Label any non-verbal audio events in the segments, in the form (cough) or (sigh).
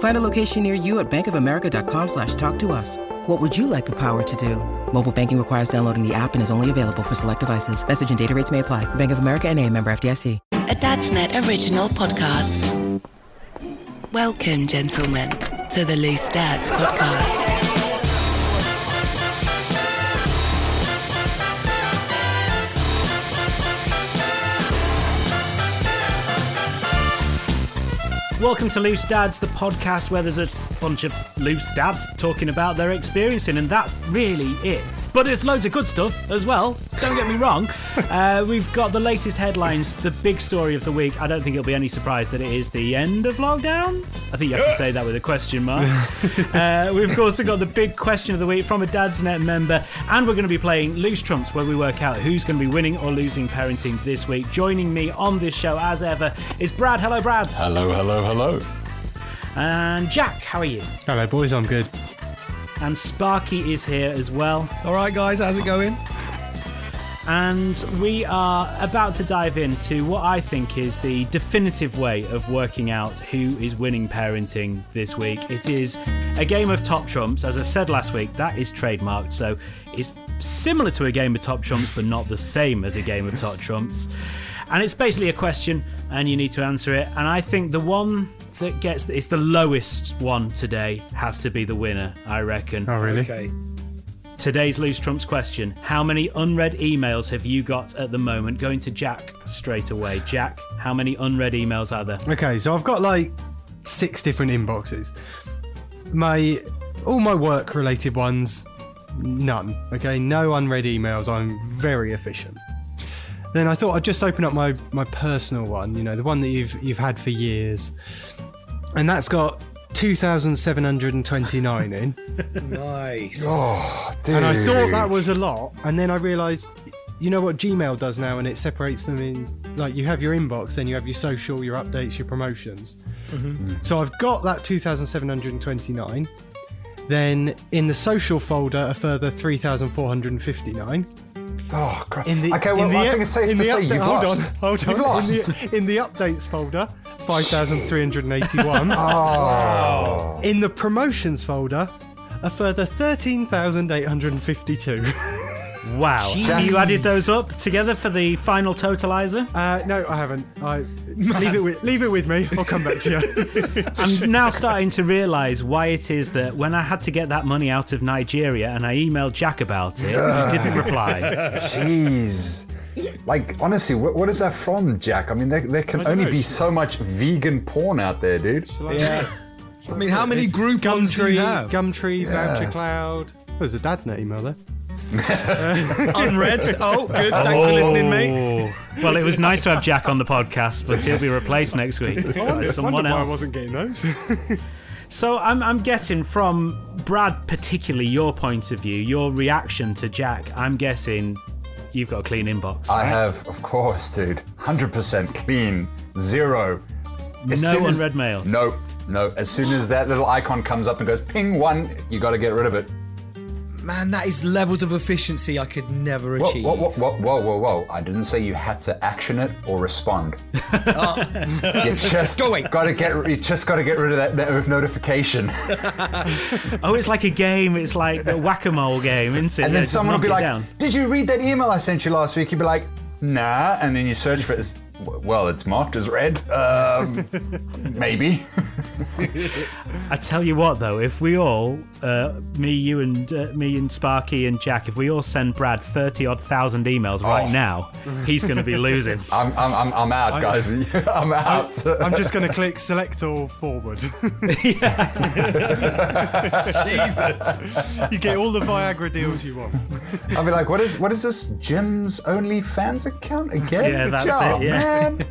Find a location near you at bankofamerica.com slash talk to us. What would you like the power to do? Mobile banking requires downloading the app and is only available for select devices. Message and data rates may apply. Bank of America and a member FDIC. A Dadsnet original podcast. Welcome, gentlemen, to the Loose Dads podcast. Welcome to Loose Dads, the podcast where there's a bunch of loose dads talking about their experiencing, and that's really it. But it's loads of good stuff as well. Don't get me wrong. (laughs) Uh, we've got the latest headlines, the big story of the week. I don't think it'll be any surprise that it is the end of lockdown. I think you have to say that with a question mark. (laughs) uh, we've also got the big question of the week from a Dadsnet member, and we're going to be playing Loose Trumps, where we work out who's going to be winning or losing parenting this week. Joining me on this show, as ever, is Brad. Hello, Brad. Hello, hello, hello. And Jack, how are you? Hello, boys. I'm good. And Sparky is here as well. All right, guys, how's it going? And we are about to dive into what I think is the definitive way of working out who is winning parenting this week. It is a game of top trumps. As I said last week, that is trademarked. So it's similar to a game of top trumps, but not the same as a game of top trumps. And it's basically a question, and you need to answer it. And I think the one that gets it's the lowest one today has to be the winner. I reckon. Oh, really? Okay. Today's Loose Trumps question How many unread emails have you got at the moment? Going to Jack straight away. Jack, how many unread emails are there? Okay, so I've got like six different inboxes. My all my work related ones, none. Okay, no unread emails. I'm very efficient. Then I thought I'd just open up my my personal one. You know, the one that you've you've had for years, and that's got. 2,729 in. (laughs) Nice. Oh, dude. And I thought that was a lot, and then I realised, you know what Gmail does now, and it separates them in like you have your inbox, then you have your social, your updates, your promotions. Mm-hmm. So I've got that 2,729. Then in the social folder, a further 3,459. Oh, crap. In the, okay, well, the I think it's safe to say upda- you've hold lost. On, hold on. You've lost. In the, in the updates folder, 5,381. (laughs) Oh. In the promotions folder, a further 13,852. (laughs) Wow. Have you added those up together for the final totalizer? Uh, no, I haven't. I leave it with leave it with me. I'll come back to you. (laughs) I'm now starting to realise why it is that when I had to get that money out of Nigeria and I emailed Jack about it, he (laughs) didn't reply. Jeez. Like, honestly, what, what is that from, Jack? I mean, there, there can only be so much vegan porn out there, dude. Yeah. I mean, how many group ones do Gumtree, you have? Gumtree, Voucher Cloud. There's a Dadsnet email there. (laughs) Unread. Oh, good. Thanks for listening, mate. Oh. Well, it was nice to have Jack on the podcast, but he'll be replaced next week (laughs) oh, by someone else. why I wasn't getting those. (laughs) So I'm, I'm guessing from Brad, particularly your point of view, your reaction to Jack, I'm guessing you've got a clean inbox. I right? have, of course, dude. 100% clean. Zero. As No soon as- unread mails. No, no. As soon as that little icon comes up and goes ping one, you got to get rid of it. Man, that is levels of efficiency I could never Whoa, achieve. whoa, whoa, whoa, whoa, whoa, whoa. I didn't say you had to action it or respond. (laughs) Oh. you just Go away. got to get you just got to get rid of that no- notification. (laughs) Oh, it's like a game. It's like the whack-a-mole game, isn't it? and Yeah, then just someone will be like, down. "Did you read that email I sent you last week?" You'd be like, "Nah," and then you search for it. It's, well, it's marked as red. Um, (laughs) maybe. (laughs) I tell you what, though, if we all, uh, me, you, and uh, me, and Sparky and Jack, if we all send Brad thirty odd thousand emails right Oh. now, he's going to be losing. (laughs) I'm, I'm, I'm, I'm out, guys. I'm out. I'm just going to click select all forward. Jesus. You get all the Viagra deals you want. I'll be like, what is what is this Jim's OnlyFans account again? Yeah, that's Job, it, yeah. man. (laughs)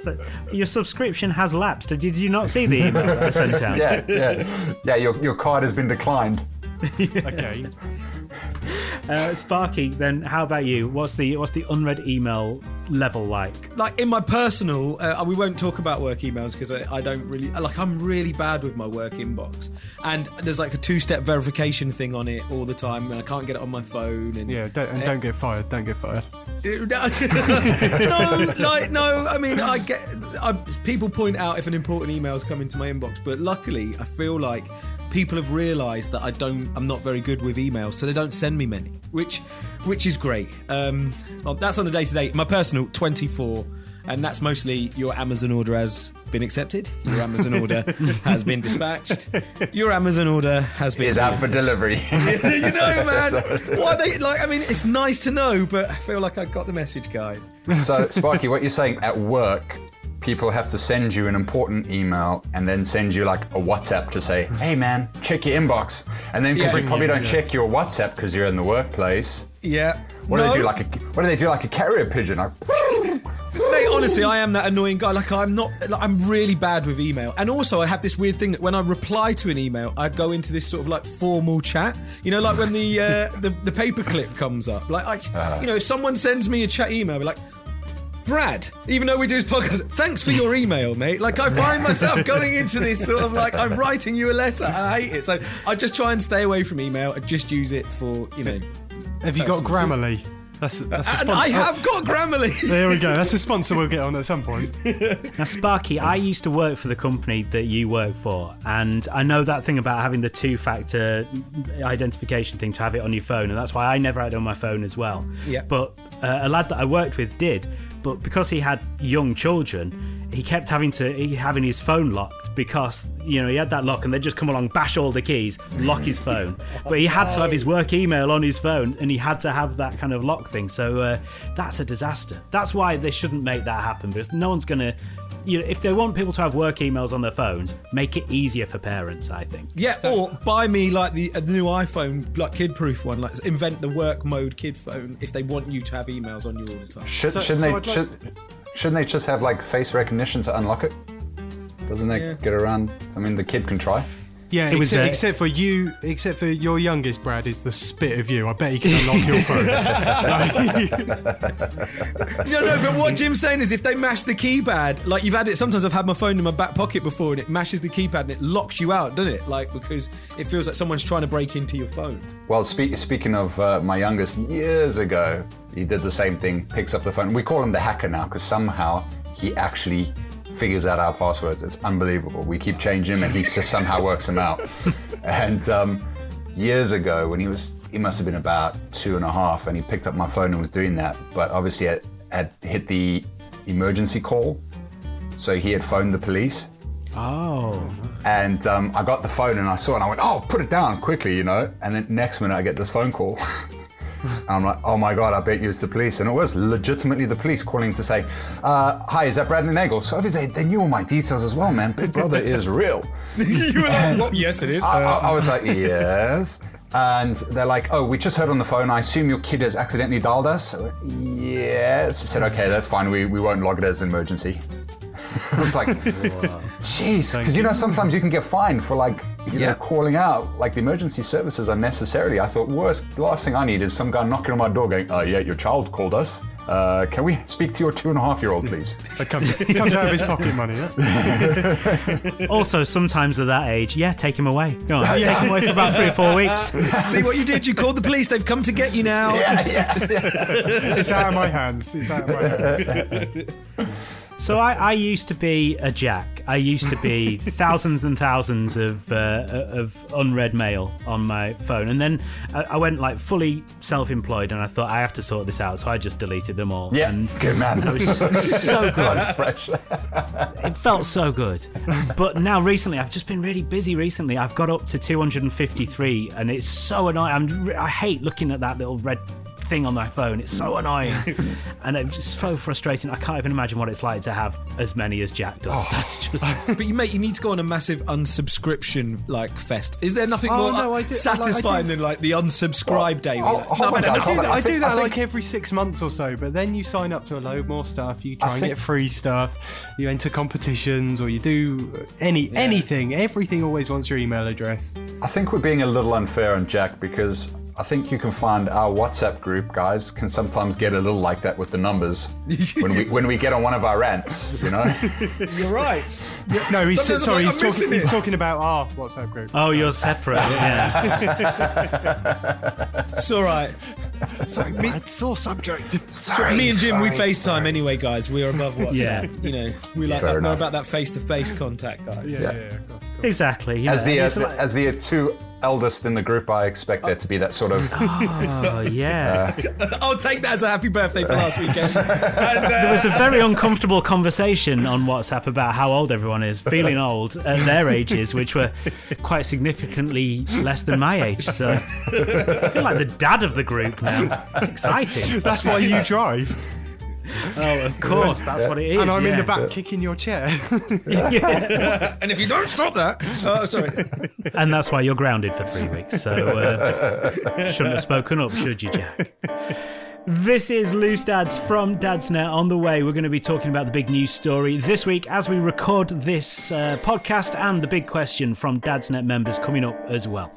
So, your subscription has lapsed. Did you, did you not see the email I sent out? Yeah, yeah, yeah. Your, your card has been declined. (laughs) Okay. Uh, Sparky, then how about you? What's the what's the unread email level like? like in my personal, uh, we won't talk about work emails because I, I don't really like. I'm really bad with my work inbox, and there's like a two-step verification thing on it all the time, and I can't get it on my phone. And Yeah, don't, and don't get fired. Don't get fired. (laughs) no, like no. I mean, I get I, people point out if an important email's come into my inbox, but luckily, I feel like people have realised that I don't. I'm not very good with emails, so they don't send me many, which which is great. Um, well, that's on the day to day. My personal 24, and that's mostly your Amazon order has been accepted. Your Amazon order (laughs) has been dispatched. Your Amazon order has been Is out for delivery. (laughs) you know, (laughs) man. Why they like? I mean, it's nice to know, but I feel like I got the message, guys. so, Sparky, what you're saying at work, people have to send you an important email and then send you like a WhatsApp to say, (laughs) "Hey, man, check your inbox." And then because Yeah. you probably don't check your WhatsApp because you're in the workplace. Yeah. What do they do? Like a what do they do? Like a carrier pigeon? Like, (laughs) Mate, honestly, I am that annoying guy. Like, I'm not. Like, I'm really bad with email, and also I have this weird thing that when I reply to an email, I go into this sort of like formal chat. You know, like when the uh, (laughs) the, the paperclip comes up. Like, I, you know, if someone sends me a chat email, I'll be like. Brad, even though we do this podcast, thanks for your email, mate. Like, I find myself (laughs) going into this sort of like I'm writing you a letter, and I hate it. So I just try and stay away from email and just use it for you know. Have you got Grammarly? That's, that's a And sponsor. I oh. have got Grammarly. There we go. That's a sponsor we'll get on at some point. (laughs) Now, Sparky, I used to work for the company that you work for, and I know that thing about having the two factor identification thing to have it on your phone, and that's why I never had it on my phone as well. Yeah. But uh, a lad that I worked with did, but because he had young children, he kept having to he having his phone locked because you know he had that lock and they'd just come along, bash all the keys, lock his phone. (laughs) But he had to have his work email on his phone, and he had to have that kind of lock thing. So uh, that's a disaster. That's why they shouldn't make that happen because no one's gonna. You know, if they want people to have work emails on their phones, make it easier for parents. I think. Yeah, or buy me like the, the new iPhone, like kid-proof one. Like invent the work mode kid phone if they want you to have emails on you all the time. should, So- shouldn't so they? Like- should, shouldn't they just have like face recognition to unlock it? Doesn't that Yeah. get around? I mean, the kid can try. Yeah, It was, except, uh, except for you, except for your youngest, Brad, is the spit of you. I bet he can unlock your (laughs) phone. No, no, but what Jim's saying is if they mash the keypad, like you've had it. Sometimes I've had my phone in my back pocket before, and it mashes the keypad and it locks you out, doesn't it? Like because it feels like someone's trying to break into your phone. Well, speak, speaking of uh, my youngest, years ago, he did the same thing. Picks up the phone. We call him the hacker now because somehow he actually figures out our passwords. It's unbelievable. We keep changing him, and he just somehow works them out. And um, years ago, when he was, he must have been about two and a half, and he picked up my phone and was doing that. But obviously, had, had hit the emergency call, so he had phoned the police. Oh. And um, I got the phone and I saw it and I went, oh, put it down quickly, you know. And then next minute I get this phone call. (laughs) I'm like, oh my God, I bet you it's the police. And it was legitimately the police calling to say, uh, hi, is that Bradley Nagel? So obviously they, they knew all my details as well, man. Big Brother is real. (laughs) you were like, yes, it is. I, I, Uh, I was like, (laughs) yes. And they're like, oh, we just heard on the phone. I assume your kid has accidentally dialed us. Went, yes. I said, okay, that's fine. We, we won't log it as an emergency. (laughs) I was like, jeez, because you know sometimes you can get fined for like you Yeah. know calling out like the emergency services unnecessarily. I thought worst, the last thing I need is some guy knocking on my door going, "Oh yeah, your child called us. Uh, can we speak to your two and a half year old, please?" (laughs) That comes, he comes out of his pocket money. Yeah? (laughs) Also, sometimes at that age, yeah, take him away. Go on, take him away for about three or four weeks. (laughs) See what you did? You called the police. They've come to get you now. Yeah, yeah, yeah. It's out of my hands. It's out of my hands. So I, I used to be a jack. I used to be (laughs) thousands and thousands of uh, of unread mail on my phone, and then I, I went like fully self-employed, and I thought I have to sort this out, so I just deleted them all. Yeah, and good man. (laughs) It was so (laughs) good. Fresh. It felt so good. But now recently, I've just been really busy recently. I've got up to 253, and it's so annoying. I'm, I hate looking at that little red thing on my phone. It's so annoying, (laughs) and it's just so frustrating. I can't even imagine what it's like to have as many as Jack does. Oh. That's just. (laughs) But you mate, you need to go on a massive unsubscription like fest. Is there nothing Oh, more no, I do- satisfying like, I do- than like the unsubscribe day? where Oh, hold no, on, guys, enough hold of on. that. I do that I like every six months or so, but then you sign up to a load more stuff. You try and think- get free stuff. You enter competitions, or you do any anything. Everything always wants your email address. I think we're being a little unfair on Jack because I think you can find our WhatsApp group, guys, can sometimes get a little like that with the numbers when we when we get on one of our rants, you know. (laughs) You're right. No, he's Sometimes I'm sorry. like, He's missing talking. He's talking about our WhatsApp group. Oh, you're separate. (laughs) Yeah. It's all right. sorry, it's sore subject. Sorry, Me and Jim, we sorry, FaceTime sorry. anyway, guys. We're above WhatsApp. Yeah. You know, we like Fair that, more enough. about that face-to-face contact, guys. Yeah, yeah, yeah, of course, of course. Exactly. you As know, the uh, it's like- as the two eldest in the group, I expect there to be that sort of. oh (laughs) yeah. I'll take that as a happy birthday for last weekend. (laughs) And, uh, There was a very uncomfortable conversation on WhatsApp about how old everyone is, feeling old at their ages, which were quite significantly less than my age. So I feel like the dad of the group now. It's exciting. That's why you drive, (laughs) Oh, of course, that's what it is. and I'm in the back kicking your chair. (laughs) (laughs) and if you don't stop that, oh, sorry. And that's why you're grounded for three weeks. So uh, shouldn't have spoken up, should you, Jack? This is Loose Dads from Dadsnet. On the way, we're going to be talking about the big news story this week as we record this uh, podcast and the big question from Dadsnet members coming up as well.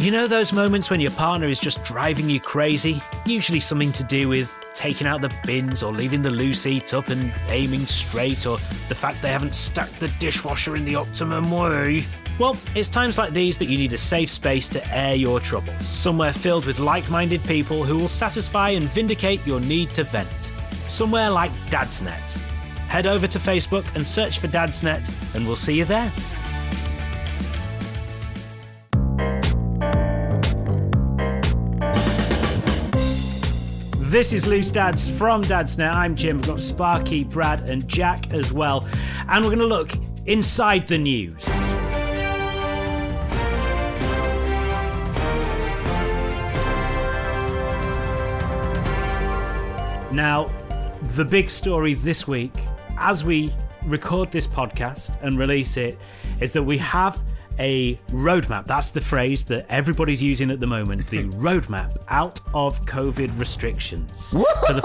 You know those moments when your partner is just driving you crazy? Usually something to do with taking out the bins or leaving the loo seat up and aiming straight or the fact they haven't stacked the dishwasher in the optimum way. Well, it's times like these that you need a safe space to air your troubles, somewhere filled with like minded people who will satisfy and vindicate your need to vent. Somewhere like Dadsnet. Head over to Facebook and search for Dadsnet, and we'll see you there. This is Loose Dads from Dadsnet. I'm Jim. We've got Sparky, Brad, and Jack as well. And we're going to look inside the news. Now, the big story this week, as we record this podcast and release it, is that we have a roadmap. That's the phrase that everybody's using at the moment. The (laughs) roadmap out of COVID restrictions. For the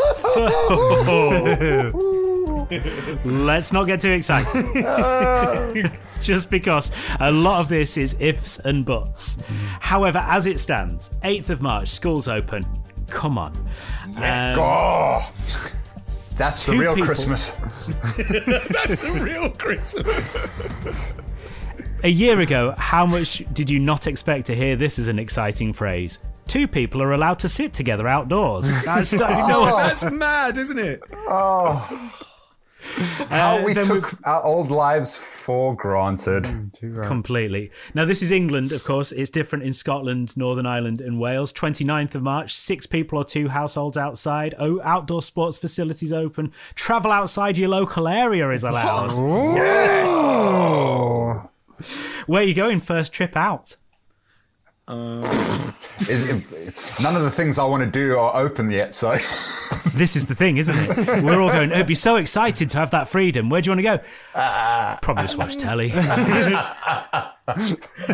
fir- (laughs) Let's not get too excited. (laughs) Just because a lot of this is ifs and buts. However, as it stands, 8th of March, schools open. Come on. Um, Oh, that's the real people. Christmas. That's the real Christmas. A year ago, how much did you not expect to hear this as an exciting phrase? Two people are allowed to sit together outdoors. (laughs) That's, no, That's mad, isn't it? How we Uh, then took our old lives for granted. completely. Now, this is England, of course. It's different in Scotland, Northern Ireland, and Wales. 29th of March, six people or two households outside. Oh, outdoor sports facilities open. Travel outside your local area is allowed. Where are you going first trip out? Is none of the things I want to do are open yet, so This is the thing, isn't it? We're all going, it'd be so excited to have that freedom. Where do you want to go? Probably just watch telly. I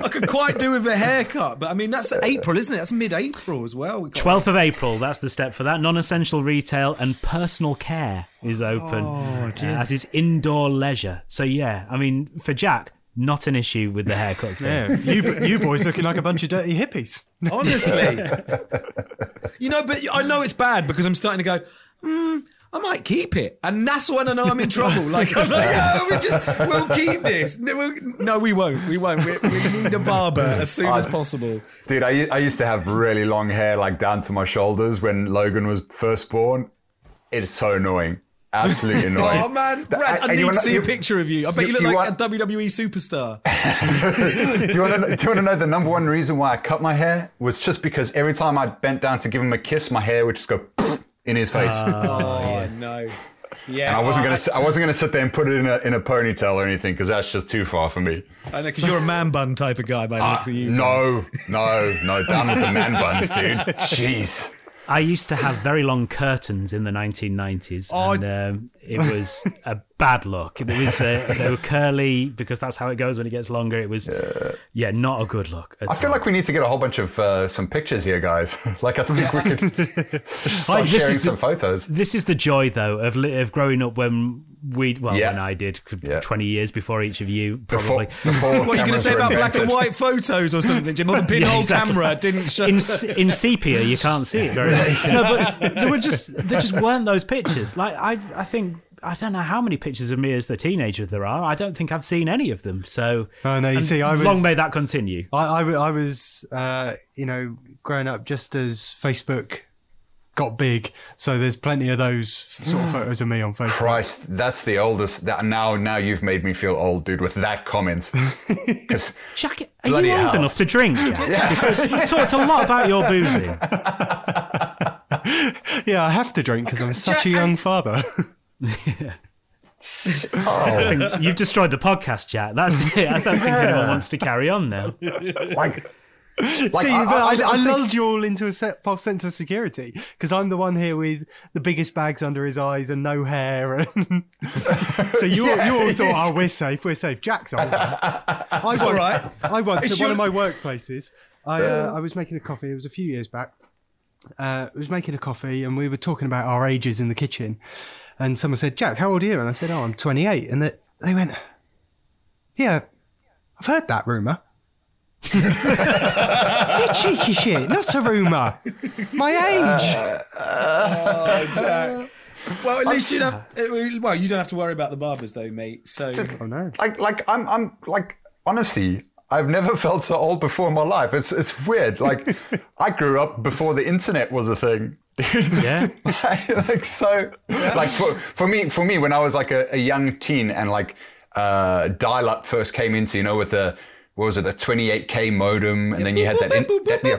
could quite do with a haircut, but I mean that's April, isn't it? That's mid-April as well. We 12th of April, that's the step for that. Non essential retail and personal care is open, uh, as is indoor leisure. So, yeah, I mean, for Jack, not an issue with the haircut (laughs) thing. yeah, you you boys looking like a bunch of dirty hippies. (laughs) Honestly, you know, but I know it's bad because I'm starting to go. Mm, I might keep it, and that's when I know I'm in trouble. Like I'm like, oh, we just we'll keep this. No, we'll, no, we won't. We won't. We, we need a barber as soon as possible. Dude, I, I used to have really long hair, like down to my shoulders when Logan was first born. It's so annoying. Absolutely (laughs) annoying. Oh man, Brad, I, And need to wanna- see a picture of you. I bet you, you- look you like want- a WWE superstar. (laughs) do you want to do you want to know the number one reason why I cut my hair was just because every time I bent down to give him a kiss, my hair would just go (laughs) in his face. Ah, oh no. Yeah, and I wasn't oh, gonna sit- I wasn't gonna sit there and put it in a in a ponytail or anything because that's just too far for me. I know because you're a man bun type of guy by the ah, looks of you. No, no, no, down with the man buns, dude. Jeez. I used to have very long curtains in the 1990s, Oh, and um, it was a bad look. It was uh, (laughs) they were curly because that's how it goes when it gets longer. It was, yeah, not a good look. At I feel all. like we need to get a whole bunch of uh, some pictures here, guys. (laughs) like I think we could (laughs) start Like, sharing is the- some photos. This is the joy, though, of of growing up when we, well, Yeah. when I did, Yeah. twenty years before each of you, probably. before What are you going to say about black and white photos or something, Jim? Or the pinhole Yeah, exactly. camera didn't show. in in sepia you can't see it very well. No, but there were just there just weren't those pictures. Like I I think I don't know how many pictures of me as the teenager there are. I don't think I've seen any of them. So Oh, no, you see, I was- long may that continue. I was, uh, you know, growing up just as Facebook got big. So there's plenty of those sort of photos of me on Facebook. Christ, that's the oldest. That now, now you've made me feel old, dude, with that comment. (laughs) Because Jack, are you old hell. enough to drink? Jack? (laughs) Because you talked a lot about your boozing. (laughs) Yeah, I have to drink because I'm such a young father. (laughs) I think you've destroyed the podcast, Jack. That's it. I don't think anyone wants to carry on now. like, like See, I- but I- I, I I, lulled you all into a set, false sense of security because I'm the one here with the biggest bags under his eyes and no hair. And (laughs) so you, all you all thought, oh, we're safe, we're safe. Jack's older. I once, all right. I once It's at one of my workplaces, I, uh, I was making a coffee. It was a few years back. Uh, I was making a coffee and we were talking about our ages in the kitchen. And someone said, Jack, how old are you? And I said, oh, I'm 28. And they, they went, yeah, I've heard that rumour. (laughs) you cheeky shit, not a rumour. My age. Oh, Jack. Well, at least you don't. Have, uh, well, you don't have to worry about the barbers, though, mate. So oh no. like, like I'm, I'm like, honestly, I've never (laughs) felt so old before in my life. It's, it's weird. Like, I grew up before the internet was a thing. Yeah. (laughs) like, like, so like for, for me for me when i was like a, a young teen and like uh dial-up first came into you know with the what was it the 28k modem and then you had that, in, that yeah.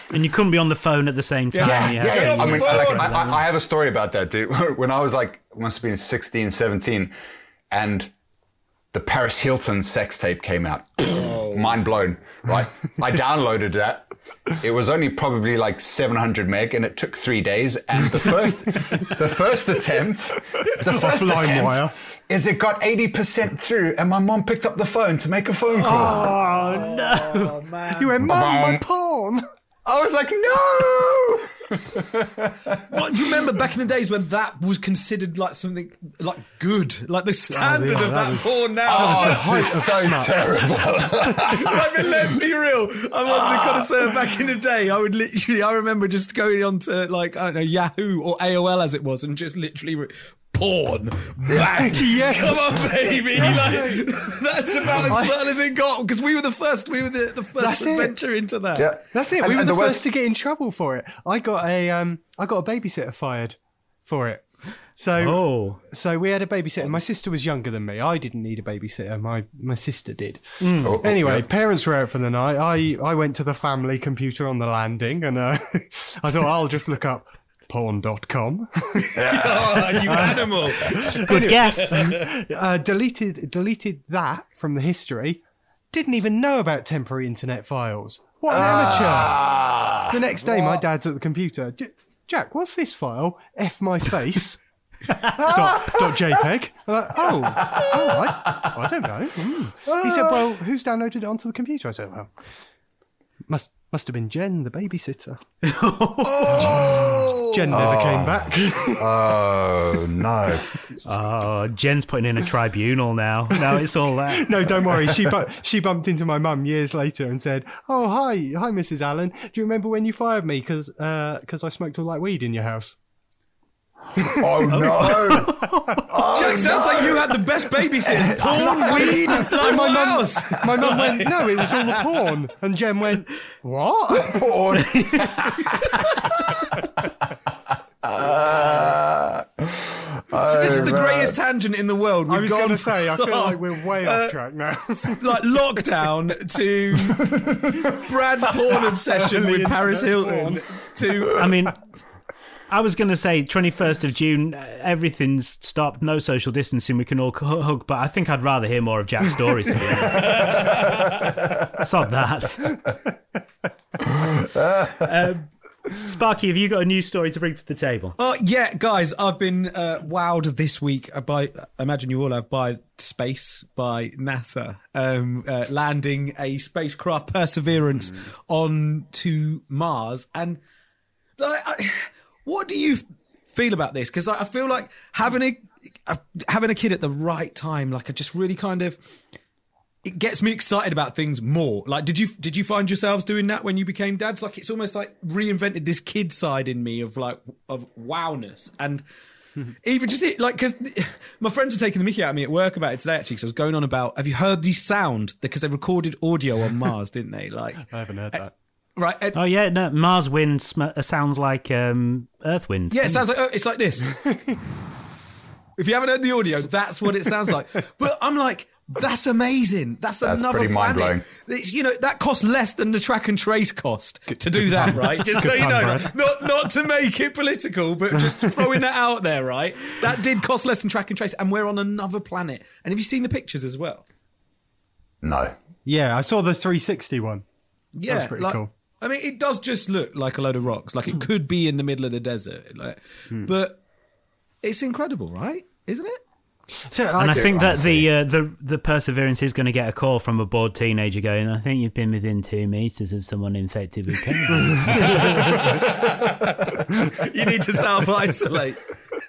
(laughs) And you couldn't be on the phone at the same time. Yeah, yeah, yeah. I mean, like. I, I- I have a story about that, dude. (laughs) When I was like, must have been 16, 17, and the Paris Hilton sex tape came out. Mind blown, right? I downloaded that. It was only probably like 700 meg, and it took three days. And the first, the first attempt, the first LimeWire. attempt is it got 80% through, and my mom picked up the phone to make a phone call. Oh no! Oh, you went, Mum, my Ba-bum. porn. I was like, no. (laughs) What, do you remember back in the days when that was considered like something like good, like the standard yeah, of that that, porn now? (laughs) Oh, so terrible. (laughs) I mean, let's be real. I wasn't a connoisseur back in the day. I would literally, I remember just going on to like, I don't know, Yahoo or AOL as it was and just literally porn. Bang. (laughs) Yes. Come on, baby. Like, (laughs) that's about as subtle as it got because we were the first, we were the, the first That's it. adventure into that. Yeah. That's it. And- we were the, the first worst- to get in trouble for it. I got a um, I got a babysitter fired for it. So Oh, so we had a babysitter. My sister was younger than me. I didn't need a babysitter. My my sister did. Oh, Anyway, yeah. parents were out for the night. I I went to the family computer on the landing and uh, (laughs) I thought I'll just look up porn.com. Oh, (laughs) you animal. good guess. (laughs) uh, deleted deleted that from the history. Didn't even know about temporary internet files. What an amateur! The next day, my dad's at the computer. Jack, what's this file? F my face. (laughs) dot, dot JPEG. I'm like, oh, all right. I don't know. Hmm. He said, well, who's downloaded it onto the computer? I said, well, must must have been Jen, the babysitter. (laughs) Jen never came back. (laughs) Oh no! Uh, Oh, Jen's putting in a tribunal now. Now it's all that. (laughs) No, don't worry. She bu- she bumped into my mum years later and said, "Oh, hi, hi, Mrs. Allen. Do you remember when you fired me because cause I smoked all that weed in your house?" (laughs) Oh no! Jack, sounds like you had the best babysitters. (laughs) Porn, weed, like my what mum, my mum went, no, it was all the porn. And Jen went, what? Porn. (laughs) So this is the greatest tangent in the world. We've I was going to say, I feel like we're way uh, off track now. like lockdown to Brad's porn obsession with Paris no Hilton to I mean, I was going to say 21st of June, uh, everything's stopped, no social distancing, we can all hug, but I think I'd rather hear more of Jack's (laughs) stories, to be honest. Sod that. (laughs) um, Sparky, have you got a new story to bring to the table? Oh yeah, guys! I've been uh, wowed this week by. I imagine you all have by space by NASA um, uh, landing a spacecraft Perseverance onto Mars. And like, I, what do you feel about this? Because I, feel like having a having a kid at the right time, like I just really kind of. It gets me excited about things more. Like, did you did you find yourselves doing that when you became dads? Like, it's almost like reinvented this kid side in me of like of wowness and (laughs) even just it, like because (laughs) my friends were taking the Mickey out of me at work about it today. Actually, because I was going on about have you heard the sound because they recorded audio on Mars, didn't they? Like, (laughs) I haven't heard eh, that. Right? and- Oh, yeah, no, Mars wind sm- uh, sounds like um, Earth wind. Yeah, it sounds like oh, it's like this. (laughs) if you haven't heard the audio, that's what it sounds like. But I'm like, that's amazing. That's, That's another pretty planet. mind-blowing. It's, you know, that costs less than the track and trace cost to do that, right? Just so you know, Brad. not not to make it political, but just throwing that out there, right? That did cost less than track and trace, and we're on another planet. And have you seen the pictures as well? No. Yeah, I saw the 360 one. Yeah, That's pretty like, cool. I mean, it does just look like a load of rocks. Like it could be in the middle of the desert. Like, but it's incredible, right? Isn't it? So And I do, think that honestly. the, uh, the the Perseverance is going to get a call from a bored teenager going, I think you've been within two metres of someone infected with COVID. (laughs) You need to self isolate.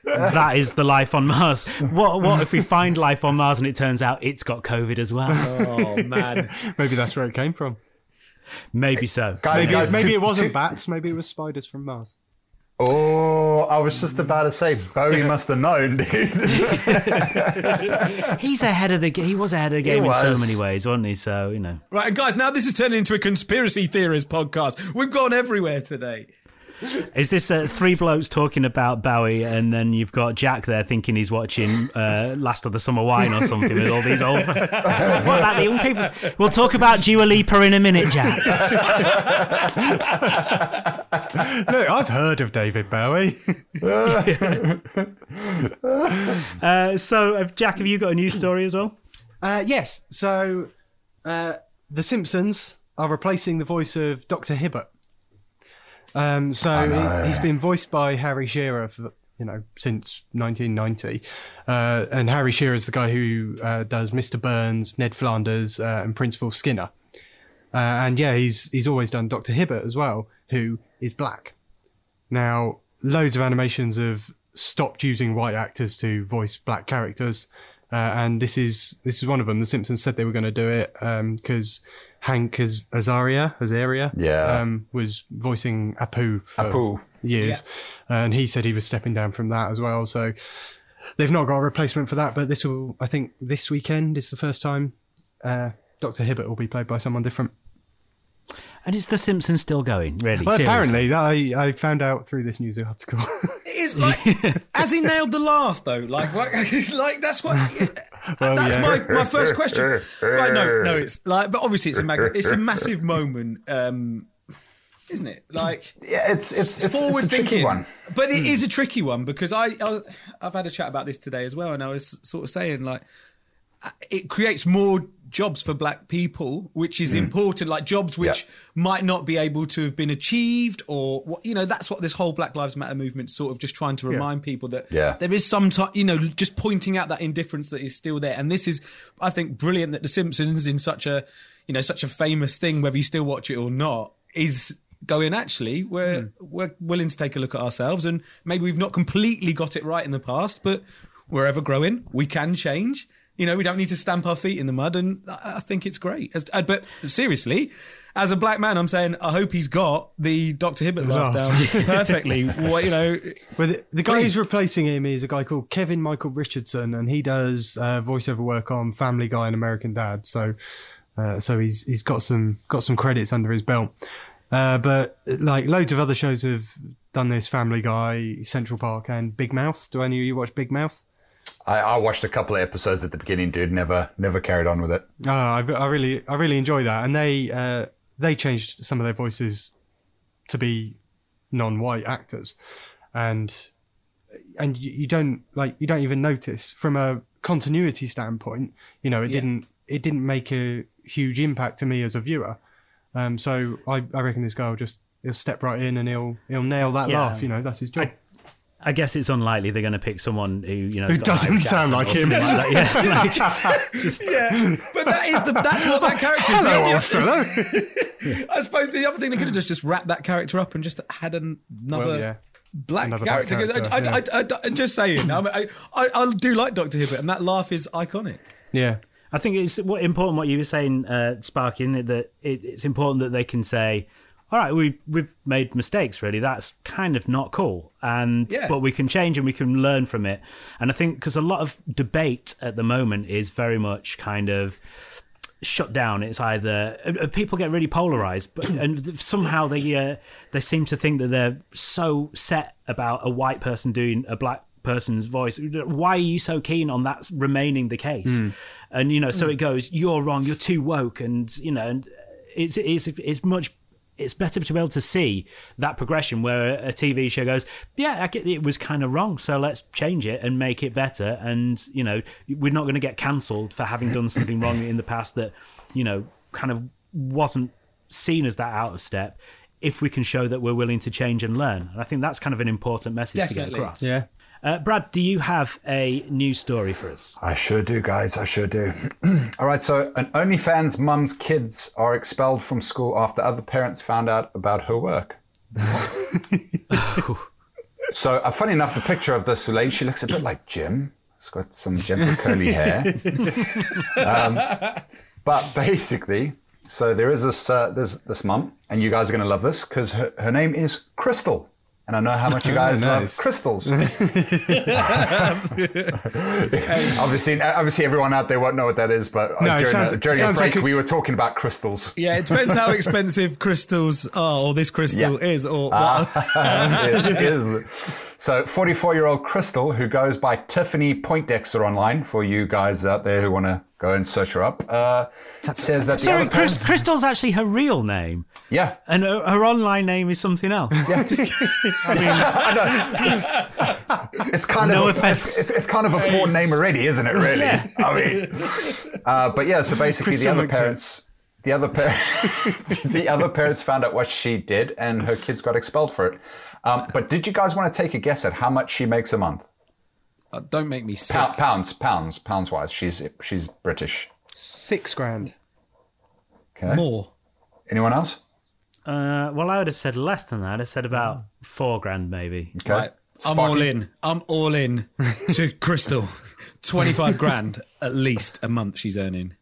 that is the life on Mars. What what if we find life on Mars and it turns out it's got COVID as well? Oh man. (laughs) maybe that's where it came from. Maybe so. Guys, Maybe, guys, maybe to- it wasn't to- bats. Maybe it was spiders from Mars. Oh, I was just about to say, Bowie (laughs) must have known, dude. (laughs) He's ahead of the ga- he was ahead of the game in so many ways, wasn't he? So you know. Right, and guys, now this is turning into a conspiracy theorist podcast. We've gone everywhere today. Is this uh, three blokes talking about Bowie, and then you've got Jack there thinking he's watching uh, Last of the Summer Wine or something with all these old. (laughs) what about the young people? We'll talk about Dua Lipa in a minute, Jack. (laughs) Look, I've heard of David Bowie. (laughs) Uh, so, uh, Jack, have you got a news story as well? Uh, yes. So, uh, The Simpsons are replacing the voice of Doctor Hibbert. Um, so he, he's been voiced by Harry Shearer for you know since 1990, uh, and Harry Shearer is the guy who uh, does Mr. Burns, Ned Flanders, uh, and Principal Skinner. Uh, and yeah, he's he's always done Doctor Hibbert as well, who is black. Now, loads of animations have stopped using white actors to voice black characters, uh, and this is this is one of them. The Simpsons said they were going to do it because Hank Az- Azaria Azaria Yeah. um, was voicing Apu for Apu. years, and he said he was stepping down from that as well. So they've not got a replacement for that, but this will I think this weekend is the first time uh, Doctor Hibbert will be played by someone different. And is The Simpsons still going? Really? Well, Seriously? apparently, I, I found out through this news article. It is like, (laughs) has he nailed the laugh though? Like, what, (laughs) like that's what. Well, that's yeah. my, my first question. Right? No, no, it's like, but obviously it's a mag- it's a massive moment, um, isn't it? Like, yeah, it's it's it's, forward it's a tricky thinking, one. but it is a tricky one because I, I I've had a chat about this today as well, and I was sort of saying like it creates more jobs for black people, which is mm. important, like jobs which Yeah. might not be able to have been achieved, or what you know, that's what this whole Black Lives Matter movement sort of just trying to remind people that Yeah. there is some time, you know, just pointing out that indifference that is still there. And this is, I think, brilliant that The Simpsons, in such a, you know, such a famous thing, whether you still watch it or not, is going actually we're mm. we're willing to take a look at ourselves and maybe we've not completely got it right in the past but we're ever growing we can change You know, we don't need to stamp our feet in the mud, and I think it's great. As, uh, but seriously, as a black man, I'm saying I hope he's got the Dr. Hibbert laugh down (laughs) perfectly. What, you know, Well, the, the guy who's replacing him is a guy called Kevin Michael Richardson, and he does uh, voiceover work on Family Guy and American Dad. So, uh, so he's he's got some got some credits under his belt. Uh, but like loads of other shows have done this: Family Guy, Central Park, and Big Mouth. Do any of you watch Big Mouth? I, I watched a couple of episodes at the beginning, dude. Never, never carried on with it. Oh, I, I really, I really enjoy that, and they uh, they changed some of their voices to be non-white actors, and and you, you don't like you don't even notice from a continuity standpoint. You know, it didn't it didn't make a huge impact to me as a viewer. Um, so I, I reckon this guy will just he'll step right in and he'll he'll nail that Yeah. laugh. You know, that's his job. I guess it's unlikely they're going to pick someone who you know Who has got an doesn't sound like him. Like that. Yeah, (laughs) like, just, (laughs) yeah, but that is the that's what that character is. Hello, The old fellow. (laughs) I suppose the other thing they could have just just wrapped that character up and just had an, another Well, yeah. black Another black character. character, I, I, yeah. I, I, I, just saying, I, mean, I, I, I do like Doctor Hibbert, and that laugh is iconic. yeah. I think it's what important what you were saying, uh, Sparky, it? that it, it's important that they can say, "All right, we we've made mistakes. Really, that's kind of not cool." And Yeah. but we can change and we can learn from it. And I think because a lot of debate at the moment is very much kind of shut down. It's either uh, people get really polarized, but (clears throat) and somehow they uh, they seem to think that they're so set about a white person doing a black person's voice. Why are you so keen on that remaining the case? And you know, so it goes. You're wrong. You're too woke, and you know, and it's it's it's much. It's better to be able to see that progression where a TV show goes, yeah, I get it was kind of wrong, so let's change it and make it better. And you know, we're not going to get cancelled for having done something wrong in the past that you know kind of wasn't seen as that out of step. If we can show that we're willing to change and learn, and I think that's kind of an important message to get across. Yeah. Uh, Brad, do you have a news story for us? I sure do, guys. I sure do. (clears throat) All right. So, an OnlyFans mum's kids are expelled from school after other parents found out about her work. (laughs) so, uh, funny enough, the picture of this lady, she looks a bit like Jim. She's got some gentle curly hair. (laughs) um, but basically, so there is this uh, this this mum, and you guys are going to love this because her, her name is Crystal. And I know how much you (laughs) guys love nice. crystals. (laughs) obviously, obviously, everyone out there won't know what that is. But uh, No, during, sounds- a, during a break, like a- we were talking about crystals. Yeah, it depends how expensive crystals are, or this crystal Yeah. is, or what. (laughs) it is. So, 44 year old Crystal, who goes by Tiffany Poindexter online, for you guys out there who want to go and search her up, uh, says that the Sorry, other Chris, Crystal's actually her real name, yeah, and her, her online name is something else. Yeah, (laughs) (laughs) it's kind No of a, offense. it's, it's, it's kind of a porn name already, isn't it? Really? I mean, uh, but yeah. So basically, Crystal the other McTill. parents, the other parents, (laughs) the other parents found out what she did, and her kids got expelled for it. Um, but did you guys want to take a guess at how much she makes a month? Uh, Don't make me sick. Pou- pounds, pounds, pounds wise. She's she's British. Six grand. Okay. More. Anyone else? Uh, well, I would have said less than that. I said about mm. four grand, maybe. Okay. Right. I'm Sparky. all in. I'm all in (laughs) to Crystal. 25 grand at least a month she's earning.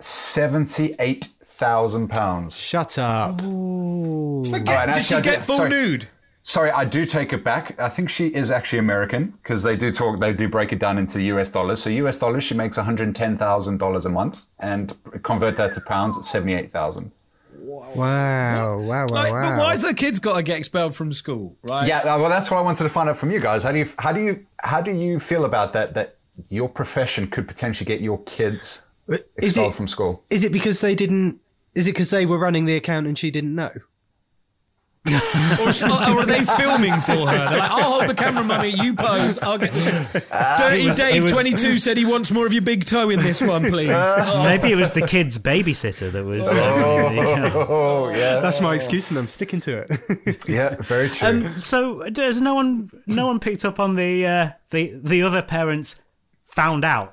£78,000. Shut up. Forget, All right, did she actually, get full sorry. nude? Sorry, I do take it back. I think she is actually American because they do talk, they do break it down into US dollars. So US dollars, she makes $110,000 a month and convert that to pounds, it's 78,000. Wow, wow, wow, like, wow. But why has the kids got to get expelled from school, right? Yeah, well, that's what I wanted to find out from you guys. How do you, how do you, how do you feel about that? That your profession could potentially get your kids expelled it, from school. Is it because they didn't? Is it because they were running the account and she didn't know? (laughs) Or, sh- or are they filming for her? They're like, I'll hold the camera, mummy. You pose. I'll get. Dirty was- Dave, was- 22, said he wants more of your big toe in this one, please. Oh. (laughs) Maybe it was the kid's babysitter that was. Uh, bringing the account. Oh yeah, That's my excuse, and I'm sticking to it. (laughs) yeah, very true. Um, so does no one no one picked up on the uh, the the other parents found out?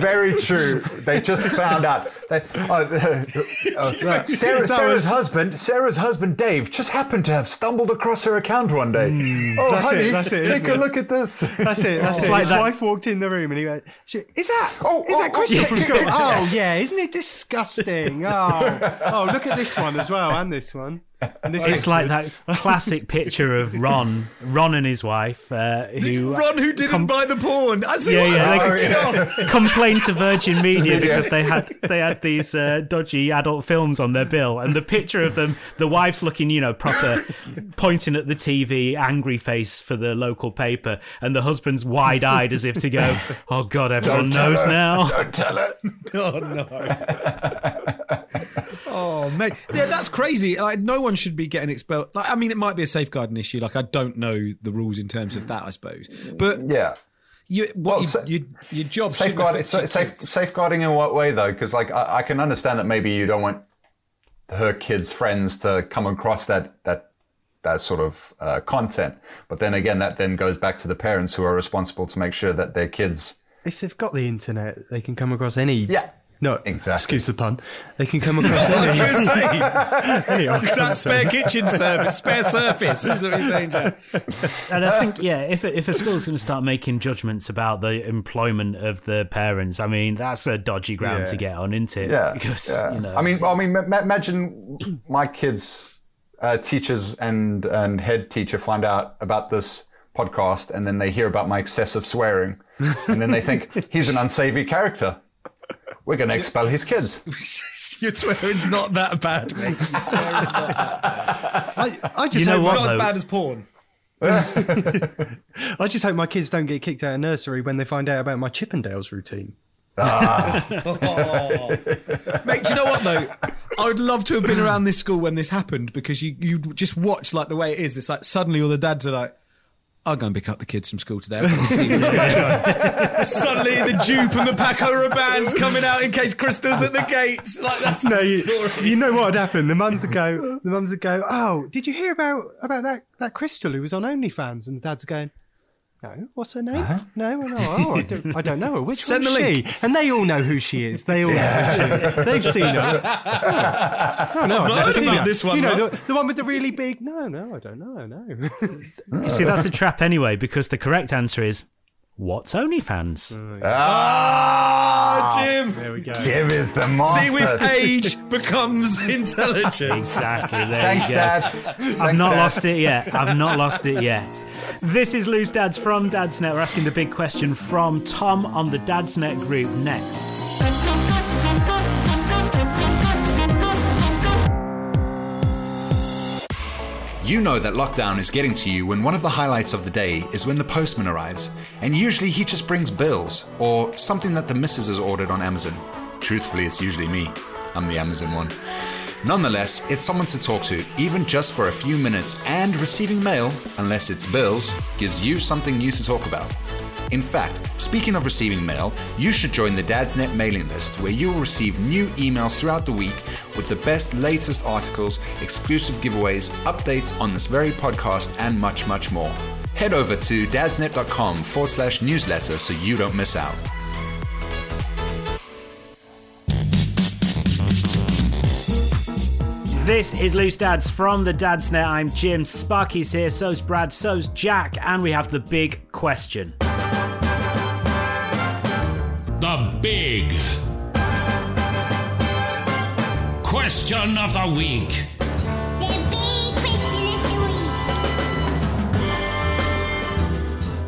Very true. They just found out. They, uh, uh, (laughs) (laughs) Sarah, Sarah's husband, Sarah's husband, Dave, just happened to have stumbled across her account one day. oh, that's it, that's it, take a it? look at this. That's it. That's it. like His that- wife walked in the room and he went, "She- "Is that? Oh, is that oh, Crystal oh, from (laughs) yeah. school? Oh yeah, isn't it disgusting? Oh, oh, look at this one as well, and this one. This It's looks like good. that classic picture of Ron, Ron and his wife, uh, who Ron, who didn't com- buy the porn. I see Yeah, yeah, Oh, they- God. complained to Virgin Media Media. because they had they had these uh, dodgy adult films on their bill, and the picture of them, the wife's looking, you know, proper, pointing at the TV, angry face for the local paper, and the husband's wide eyed as if to go, "Oh God, everyone Tell knows her. now." (laughs) Don't tell her. (laughs) Oh no. (laughs) oh mate, yeah, that's crazy. Like, no one should be getting expelled. Like, I mean, it might be a safeguarding issue. Like, I don't know the rules in terms of that, I suppose. But Yeah. You, what Well, you, sa- your, your job shouldn't Safeguarding, affect your safe, safeguarding in what way though? Because like I, I can understand that maybe you don't want her kids' friends to come across that that that sort of uh, content. But then again, that then goes back to the parents who are responsible to make sure that their kids. if they've got the internet, they can come across any. Yeah. No, Exactly. Excuse the pun. They can come across (laughs) I was any. going (laughs) any old it's that spare kitchen service, spare surface. That's what you're saying, Jack. (laughs) And I think, yeah, if if a school's going to start making judgments about the employment of the parents, I mean, that's a dodgy ground Yeah. to get on, isn't it? Yeah, because yeah. you know, I mean, I mean, ma- ma- imagine my kids' uh, teachers and and head teacher find out about this podcast, and then they hear about my excessive swearing, and then they think he's an unsavory character. We're going to expel his kids. (laughs) Your swearing's not that bad, mate. Your swearing's not, I, I just You know hope, what, not as bad as porn. (laughs) I just hope my kids don't get kicked out of nursery when they find out about my Chippendales routine. Ah. (laughs) Mate, do you know what though? I would love to have been around this school when this happened because you you just watch like the way it is. It's like suddenly all the dads are like, "I'll go and pick up the kids from school today." I've got to see what's going on." (laughs) suddenly the dupe and the Paco Rabanne coming out in case Crystal's at the gates. Like that's No, the you, story. you know what would happen? The mums would go. The mums would go. Oh, did you hear about about that that Crystal who was on OnlyFans? And the dads are going. No, what's her name? No, no, oh, I don't, I don't know her. Which Send one's the she? link. And they all know who she is. They all know who she is. They've seen her. (laughs) Oh, no, no, I've not never seen her. this one, You know, the, the one with the really big. No, no, I don't know. No. you see, that's a trap anyway, because the correct answer is what's OnlyFans? Ah, Jim. there we go. Jim is the master. See, with age (laughs) becomes intelligence. Exactly. There Thanks, you go. Dad. I've Thanks, not Dad. lost it yet. I've not lost it yet. This is Loose Dads from Dadsnet. We're asking the big question from Tom on the Dadsnet group next. You know that lockdown is getting to you when one of the highlights of the day is when the postman arrives, and usually he just brings bills or something that the missus has ordered on Amazon. Truthfully, it's usually me. I'm the Amazon one. Nonetheless, it's someone to talk to, even just for a few minutes, and receiving mail, unless it's bills, gives you something new to talk about. In fact, speaking of receiving mail, you should join the Dadsnet mailing list where you will receive new emails throughout the week with the best latest articles, exclusive giveaways, updates on this very podcast, and much, much more. Head over to dadsnet.com forward slash newsletter so you don't miss out. This is Loose Dads from the Dadsnet. I'm Jim. Sparky's here, so's Brad, so's Jack, and we have the big question. Big question of the week. The big question of the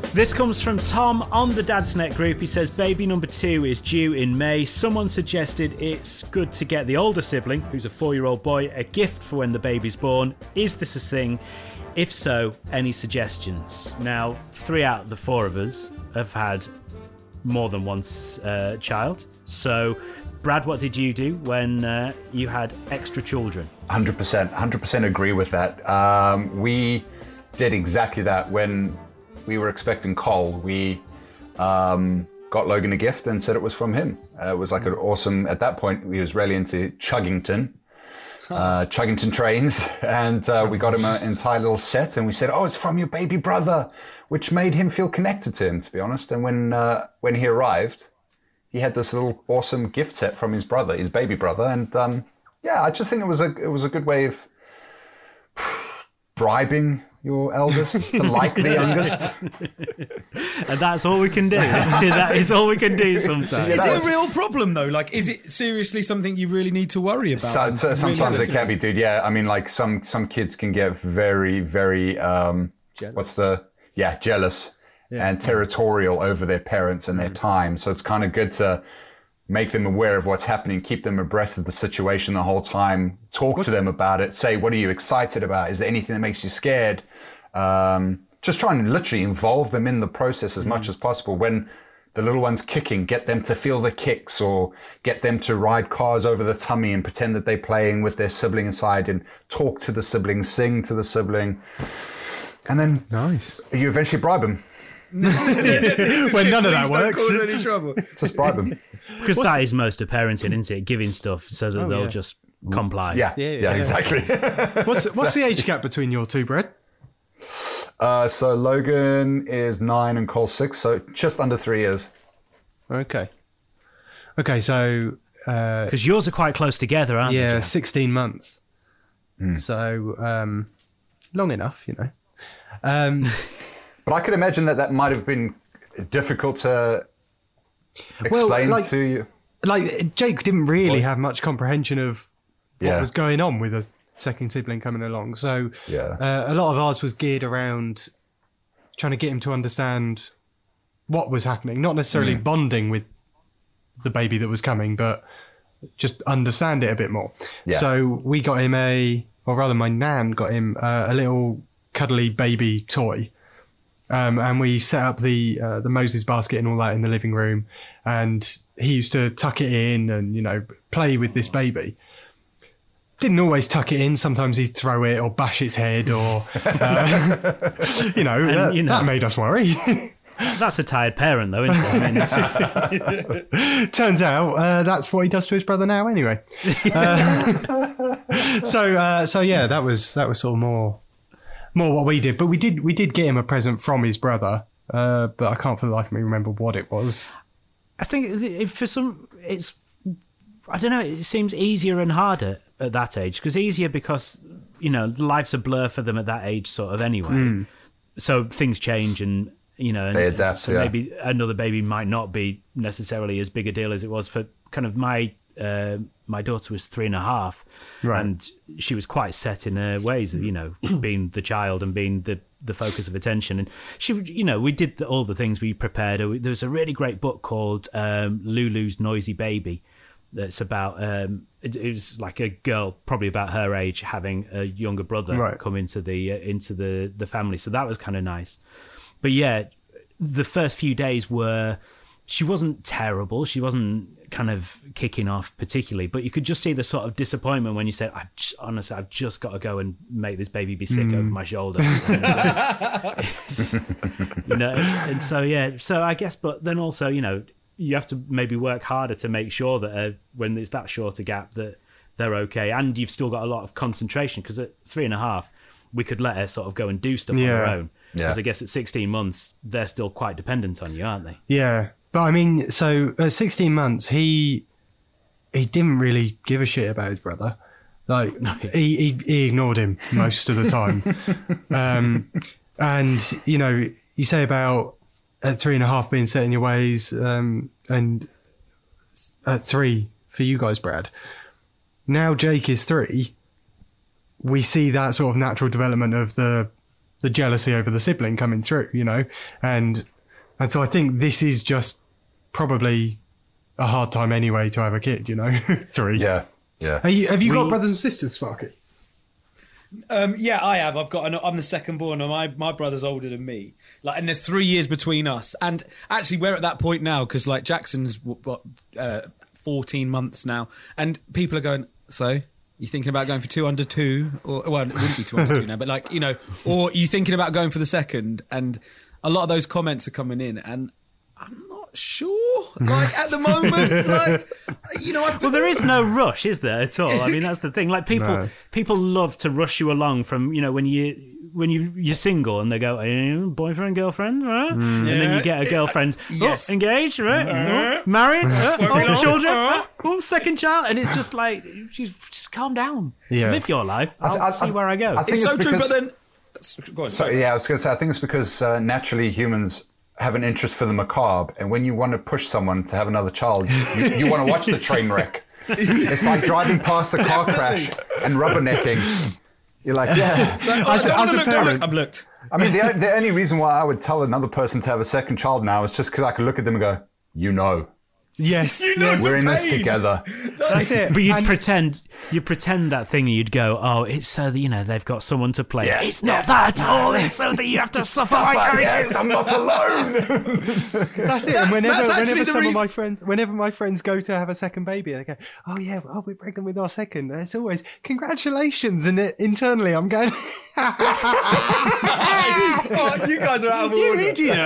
week. This comes from Tom on the Dadsnet group. He says baby number two is due in May. Someone suggested it's good to get the older sibling, who's a four year old boy, a gift for when the baby's born. Is this a thing? If so, any suggestions? Now, three out of the four of us have had more than one uh, child. So, Brad, what did you do when uh, you had extra children? 100%, 100% agree with that. Um, we did exactly that when we were expecting Cole. We um, got Logan a gift and said it was from him. Uh, it was like an awesome, at that point, he was really into Chuggington. Uh, Chuggington trains, (laughs) and uh, we got him an entire little set, and we said, "Oh, it's from your baby brother," which made him feel connected to him, to be honest. And when uh, when he arrived, he had this little awesome gift set from his brother, his baby brother, and um, yeah, I just think it was a it was a good way of (sighs) bribing your eldest to like the (laughs) youngest. (laughs) and that's all we can do. (laughs) that is all we can do sometimes. Is it a real problem though? Like, is it seriously something you really need to worry about? So, And so really sometimes it can be, dude. Yeah, I mean, like some some kids can get very, very um, what's the yeah jealous and territorial over their parents and their time. So it's kind of good to make them aware of what's happening, keep them abreast of the situation the whole time, talk to them about it, say what are you excited about? Is there anything that makes you scared? Um, just try and literally involve them in the process as much as possible. When the little one's kicking, get them to feel the kicks or get them to ride cars over the tummy and pretend that they're playing with their sibling inside and talk to the sibling, sing to the sibling. And then Nice. you eventually bribe them. When none of that Please don't works. cause any trouble. Just bribe them. Because that is most of parenting, isn't it? Giving stuff so that they'll yeah. just comply. Yeah, yeah, yeah. exactly. (laughs) What's what's the age gap between your two, Brett? uh, so Logan is nine and Cole six, so just under three years. Okay. Okay, so uh, Because yours are quite close together, aren't yeah, they? Jack? 16 months. So um, long enough, you know. Um, (laughs) But I could imagine that that might have been difficult to explain like- to you. like Jake didn't really have much comprehension of what Yeah. was going on with a second sibling coming along. So Yeah. uh, a lot of ours was geared around trying to get him to understand what was happening, not necessarily Mm. bonding with the baby that was coming, but just understand it a bit more. Yeah. So we got him a, or rather, my nan got him uh, a little cuddly baby toy. Um, and we set up the uh, the Moses basket and all that in the living room, and he used to tuck it in and you know play with this baby. Didn't always tuck it in. Sometimes he'd throw it or bash its head, or (laughs) uh, (laughs) you, know, that, you know- that made us worry. (laughs) That's a tired parent, though, isn't it? I mean, Turns out uh, that's what he does to his brother now, anyway. Uh, so, uh, so yeah, that was that was sort of more more what we did. But we did we did get him a present from his brother, uh, but I can't for the life of me remember what it was. I think it- it- for some, it's I don't know. It seems easier and harder at that age because easier because you know life's a blur for them at that age, sort of anyway. So things change and you know and They adapt, So yeah. maybe another baby might not be necessarily as big a deal as it was for kind of my. Uh, my daughter was three and a half, Right. and she was quite set in her ways of you know (clears throat) being the child and being the the focus of attention. And she, you know, we did the, all the things we prepared. her. There was a really great book called um, Lulu's Noisy Baby. That's about um, it, it was like a girl probably about her age having a younger brother Right. come into the uh, into the the family. So that was kind of nice. But yeah, the first few days were she wasn't terrible. She wasn't kind of kicking off particularly, but you could just see the sort of disappointment when you said, "I just, honestly, I've just got to go and make this baby be sick over my shoulder." You know, and so yeah, so I guess, but then also, you know, you have to maybe work harder to make sure that uh, when it's that shorter gap that they're okay, and you've still got a lot of concentration because at three and a half, we could let her sort of go and do stuff on her Yeah. own. Yeah. Because I guess at 16 months, they're still quite dependent on you, aren't they? Yeah, but I mean, so at 16 months, he he didn't really give a shit about his brother. Like he, he he ignored him most of the time. (laughs) um, and you know, you say about at three and a half being set in your ways, um, and at three for you guys, Brad. Now Jake is three. We see that sort of natural development of the the jealousy over the sibling coming through, you know, and and so I think this is just probably a hard time anyway to have a kid, you know. (laughs) Three. Yeah, yeah. Are you, have you got brothers and sisters, Sparky? Um, yeah, I have. I've got. An, I'm the second born, and my my brother's older than me. Like, and there's three years between us. And actually, we're at that point now because like Jackson's what uh, 14 months now, and people are going. So you thinking about going for two under two, or well, it wouldn't be two under two (laughs) now, but like you know, or you thinking about going for the second? And a lot of those comments are coming in, and I'm not not sure. Like at the moment, (laughs) like you know, I've Well, there is no rush, is there at all? I mean, that's the thing. Like (laughs) people, No. people love to rush you along from you know when you when you you're single and they go, "Eh, boyfriend, girlfriend, right? And then you get a girlfriend, (laughs) Yes. oh, engaged, right? Oh, married, uh, oh, children, uh, oh, second child, and it's just like, just, just calm down, Yeah. live your life. I I'll th- I- see where I go. I think it's so it's true. But because- then, go on, So sorry. yeah, I was going to say I think it's because uh, naturally humans have an interest for the macabre, and when you want to push someone to have another child, you, you want to watch the train wreck. (laughs) It's like driving past a car crash and rubbernecking. You're like, yeah. Oh, As a- as a parent- I've looked. I mean, the, the only reason why I would tell another person to have a second child now is just because I could look at them and go, you know, Yes. You know yes. we're in this together. That's it. But you'd pretend, you pretend that thing, and you'd go, "Oh, it's so that you know they've got someone to play." Yeah. It's not that at all. It's so that you have to (laughs) suffer. I Suffer, do. yes, I'm not alone. (laughs) That's it. That's- and whenever, that's actually whenever the some reason- of my friends, whenever my friends go to have a second baby, they go, "Oh yeah, well, we're pregnant with our second. It's always congratulations, and it, internally, I'm going, (laughs) (laughs) oh, you guys are out of "You order. idiot!"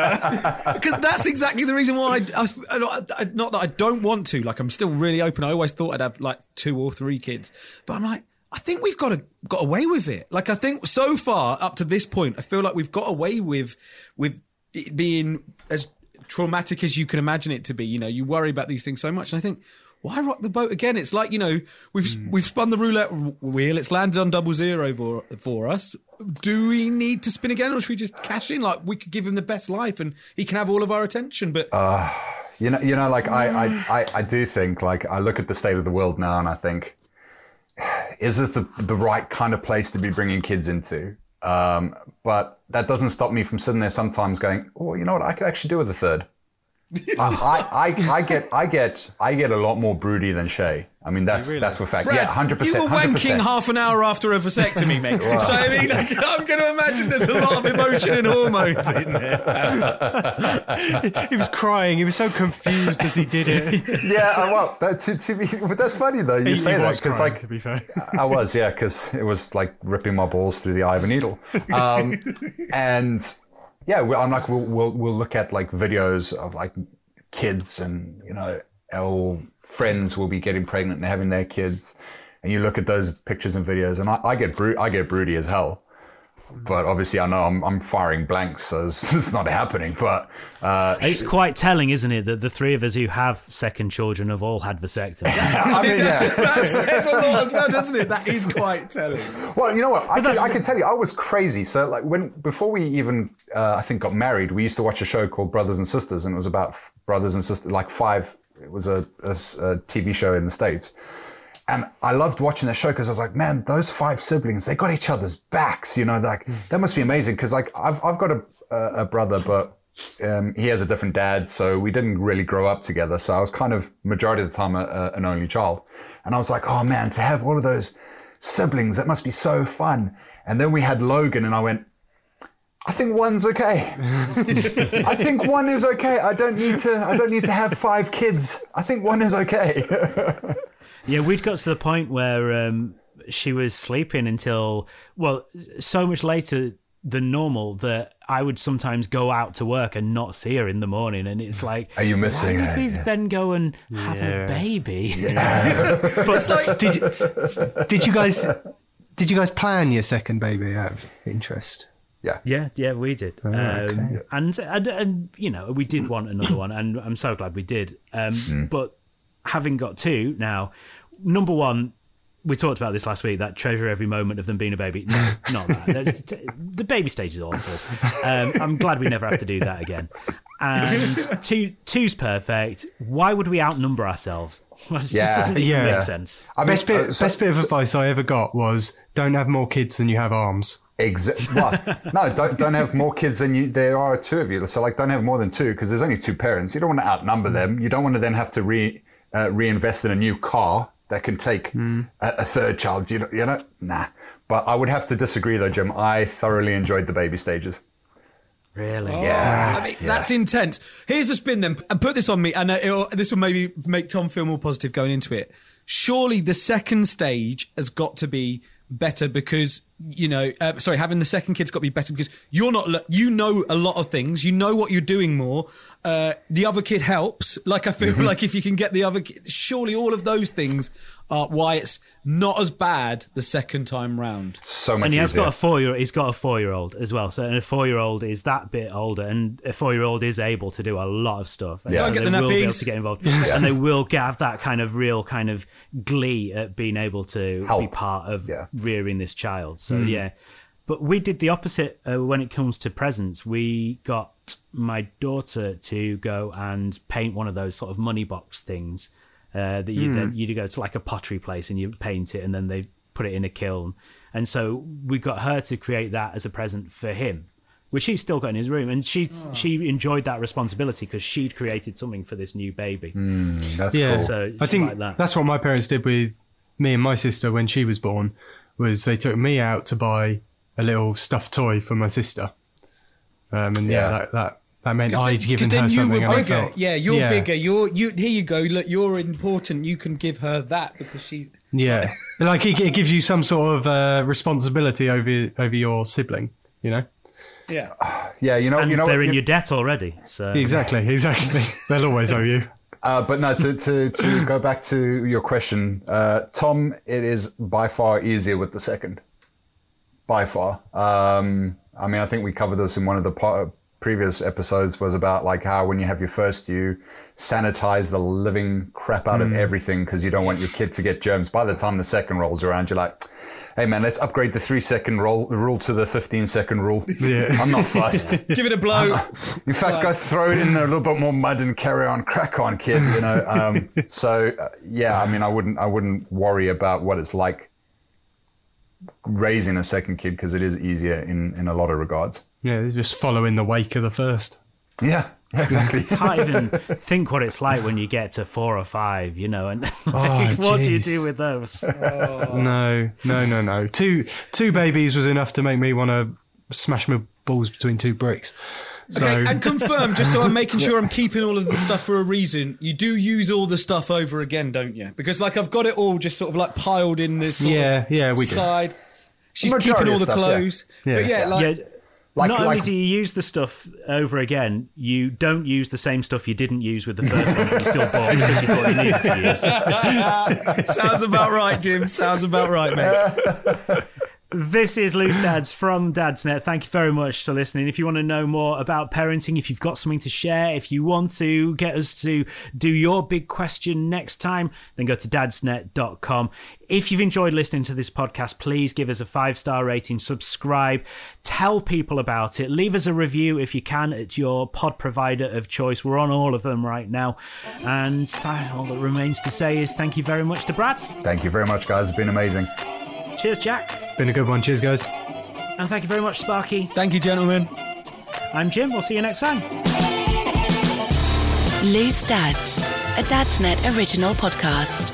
Because (laughs) that's exactly the reason why I, I, I- not that I don't want to. Like I'm still really open. I always thought I'd have like two or three kids, but I'm like, I think we've got to, got away with it. Like I think so far up to this point, I feel like we've got away with with it being as traumatic as you can imagine it to be. You know, you worry about these things so much, and I think. Why rock the boat again? It's like you know we've we've spun the roulette wheel. It's landed on double zero for for us. Do we need to spin again, or should we just cash in? Like we could give him the best life, and he can have all of our attention. But You know, you know, like I, I, (sighs) I, I do think, like I look at the state of the world now, and I think, is this the the right kind of place to be bringing kids into? Um, but that doesn't stop me from sitting there sometimes going, oh, you know what, I could actually do with a third. I, I, I get, I get, I get a lot more broody than Shay. I mean, that's that's for fact. Brad, yeah, hundred you percent. You were wanking half an hour after a vasectomy, mate. (laughs) So I mean, like, I'm going to imagine there's a lot of emotion and hormones in there. (laughs) he was crying. He was so confused as he did it. (laughs) yeah, uh, well, that, to, to be, but that's funny though. You He- say he that because, like, to be fair. I was, yeah, because it was like ripping my balls through the eye of a needle. Um, and yeah, I'm like, we'll, we'll we'll look at like videos of like kids, and you know, our friends will be getting pregnant and having their kids, and you look at those pictures and videos, and I, I get bru- I get broody as hell. But obviously, I know I'm, I'm firing blanks, so it's, (laughs) it's not happening. But uh, It's quite telling, isn't it, that the three of us who have second children have all had vasectomies. (laughs) I mean, yeah. (laughs) That says a lot as well, doesn't it? That is quite telling. Well, you know what? I can, that's I can tell you, I was crazy. So, like, when before we even, uh, I think, got married, we used to watch a show called Brothers and Sisters, and it was about f- brothers and sisters, like five. It was a TV show in the states, and I loved watching that show because I was like, man, those five siblings, they got each other's backs. You know, like that must be amazing. Because like I've I've got a a a brother, but. Um, he has a different dad, so we didn't really grow up together. So I was kind of majority of the time a, a, an only child, and I was like, "Oh man, to have all of those siblings, that must be so fun." And then we had Logan, and I went, "I think one's okay. (laughs) I think one is okay. I don't need to. I don't need to have five kids. I think one is okay." (laughs) Yeah, we'd got to the point where um, she was sleeping until, well, so much later than normal that I would sometimes go out to work and not see her in the morning. And it's like, Are you missing why her? would we then go and have a baby? (laughs) But like, did did you guys did you guys plan your second baby out of interest? yeah. Yeah, yeah, we did. Oh, um, and, and and you know, we did want another one, and I'm so glad we did. Um, Hmm. But having got two now, number one, we talked about this last week. That treasure every moment of them being a baby. No, (laughs) not that. That's, the baby stage is awful. Um, I'm glad we never have to do that again. And (laughs) two, two's perfect. Why would we outnumber ourselves? (laughs) Well, it Yeah. just doesn't even Yeah. make sense. I mean, best bit uh, so- best bit of advice I ever got was don't have more kids than you have arms. Exa- well, no, don't don't have more kids than you. There are two of you, so like don't have more than two because there's only two parents. You don't want to outnumber them. You don't want to then have to re uh, reinvest in a new car that can take a, a third child. You know, you know, nah. But I would have to disagree though, Jim. I thoroughly enjoyed the baby stages. Really? Yeah, I mean, that's intense. Here's the spin then, and put this on me, and uh, it'll, this will maybe make Tom feel more positive going into it. Surely the second stage has got to be better because you know uh, sorry having the second kid's got to be better because you're not you know a lot of things you know what you're doing more uh, the other kid helps like i feel like if you can get the other kid surely all of those things are why it's not as bad the second time round So much and he has easier. got a four year he's got a four year old as well so and a four year old is that bit older and a four year old is able to do a lot of stuff and Yeah. so Go get they the will be able nappies. to get involved (laughs) and they will have that kind of real kind of glee at being able to be part of Yeah. rearing this child so Hmm. yeah but we did the opposite uh, when it comes to presents we got my daughter to go and paint one of those sort of money box things uh, that you then you go to like a pottery place and you paint it and then they put it in a kiln and so we got her to create that as a present for him which he's still got in his room and she she enjoyed that responsibility because she'd created something for this new baby That's Yeah, cool. So I think like that. that's what my parents did with me and my sister when she was born. Was they took me out to buy a little stuffed toy for my sister, um, and yeah, Yeah. that that, that meant I'd then- given 'cause her then you something. were I bigger. felt- yeah, you're yeah, bigger. You're you. Here you go. Look, you're important. You can give her that because she. Yeah, (laughs) like it, it gives you some sort of uh, responsibility over over your sibling. You know, Yeah. (sighs) yeah, you know, and you know, they're what, in you- your debt already so exactly, exactly. (laughs) They'll always owe you. Uh, but no, to, to, to (laughs) go back to your question, uh, Tom, it is by far easier with the second. By far. Um, I mean, I think we covered this in one of the po- previous episodes was about like how when you have your first, you sanitize the living crap out of everything because you don't want your kid to get germs. By the time the second rolls around, you're like, hey man, let's upgrade the three second roll, rule to the 15 second rule. Yeah. I'm not fussed. (laughs) Give it a blow. In fact, go throw it in a little bit more mud and carry on, crack on, kid. You know. Um, (laughs) so uh, yeah, I mean, I wouldn't, I wouldn't worry about what it's like raising a second kid because it is easier in in a lot of regards. Yeah, just follow in the wake of the first. Yeah, exactly. (laughs) can't even think what it's like when you get to four or five, you know, and (laughs) like, Oh, what do you do with those? Oh. No, no, no, no. Two two babies was enough to make me want to smash my balls between two bricks. So Okay, and confirm, just so I'm making (laughs) sure I'm keeping all of the stuff for a reason. You do use all the stuff over again, don't you? Because like I've got it all just sort of like piled in this. Sort Yeah, of yeah, we do. She's keeping all the stuff, yeah. clothes. Yeah. But yeah, like yeah, Like- not only like- do you use the stuff over again, you don't use the same stuff you didn't use with the first one, but you still bought because you thought you needed to use. (laughs) sounds about right, Jim. Sounds about right, mate. (laughs) This is Loose Dads from Dadsnet. Thank you very much for listening. If you want to know more about parenting, if you've got something to share, if you want to get us to do your big question next time, then go to dadsnet.com. If you've enjoyed listening to this podcast, please give us a five star rating, subscribe, tell people about it, leave us a review if you can at your pod provider of choice. We're on all of them right now. And all that remains to say is thank you very much to Brad. Thank you very much, guys. It's been amazing. Cheers, Jack. been a good one. Cheers, guys. And thank you very much, Sparky. Thank you, gentlemen. I'm Jim. We'll see you next time. Loose Dads, a Dadsnet original podcast.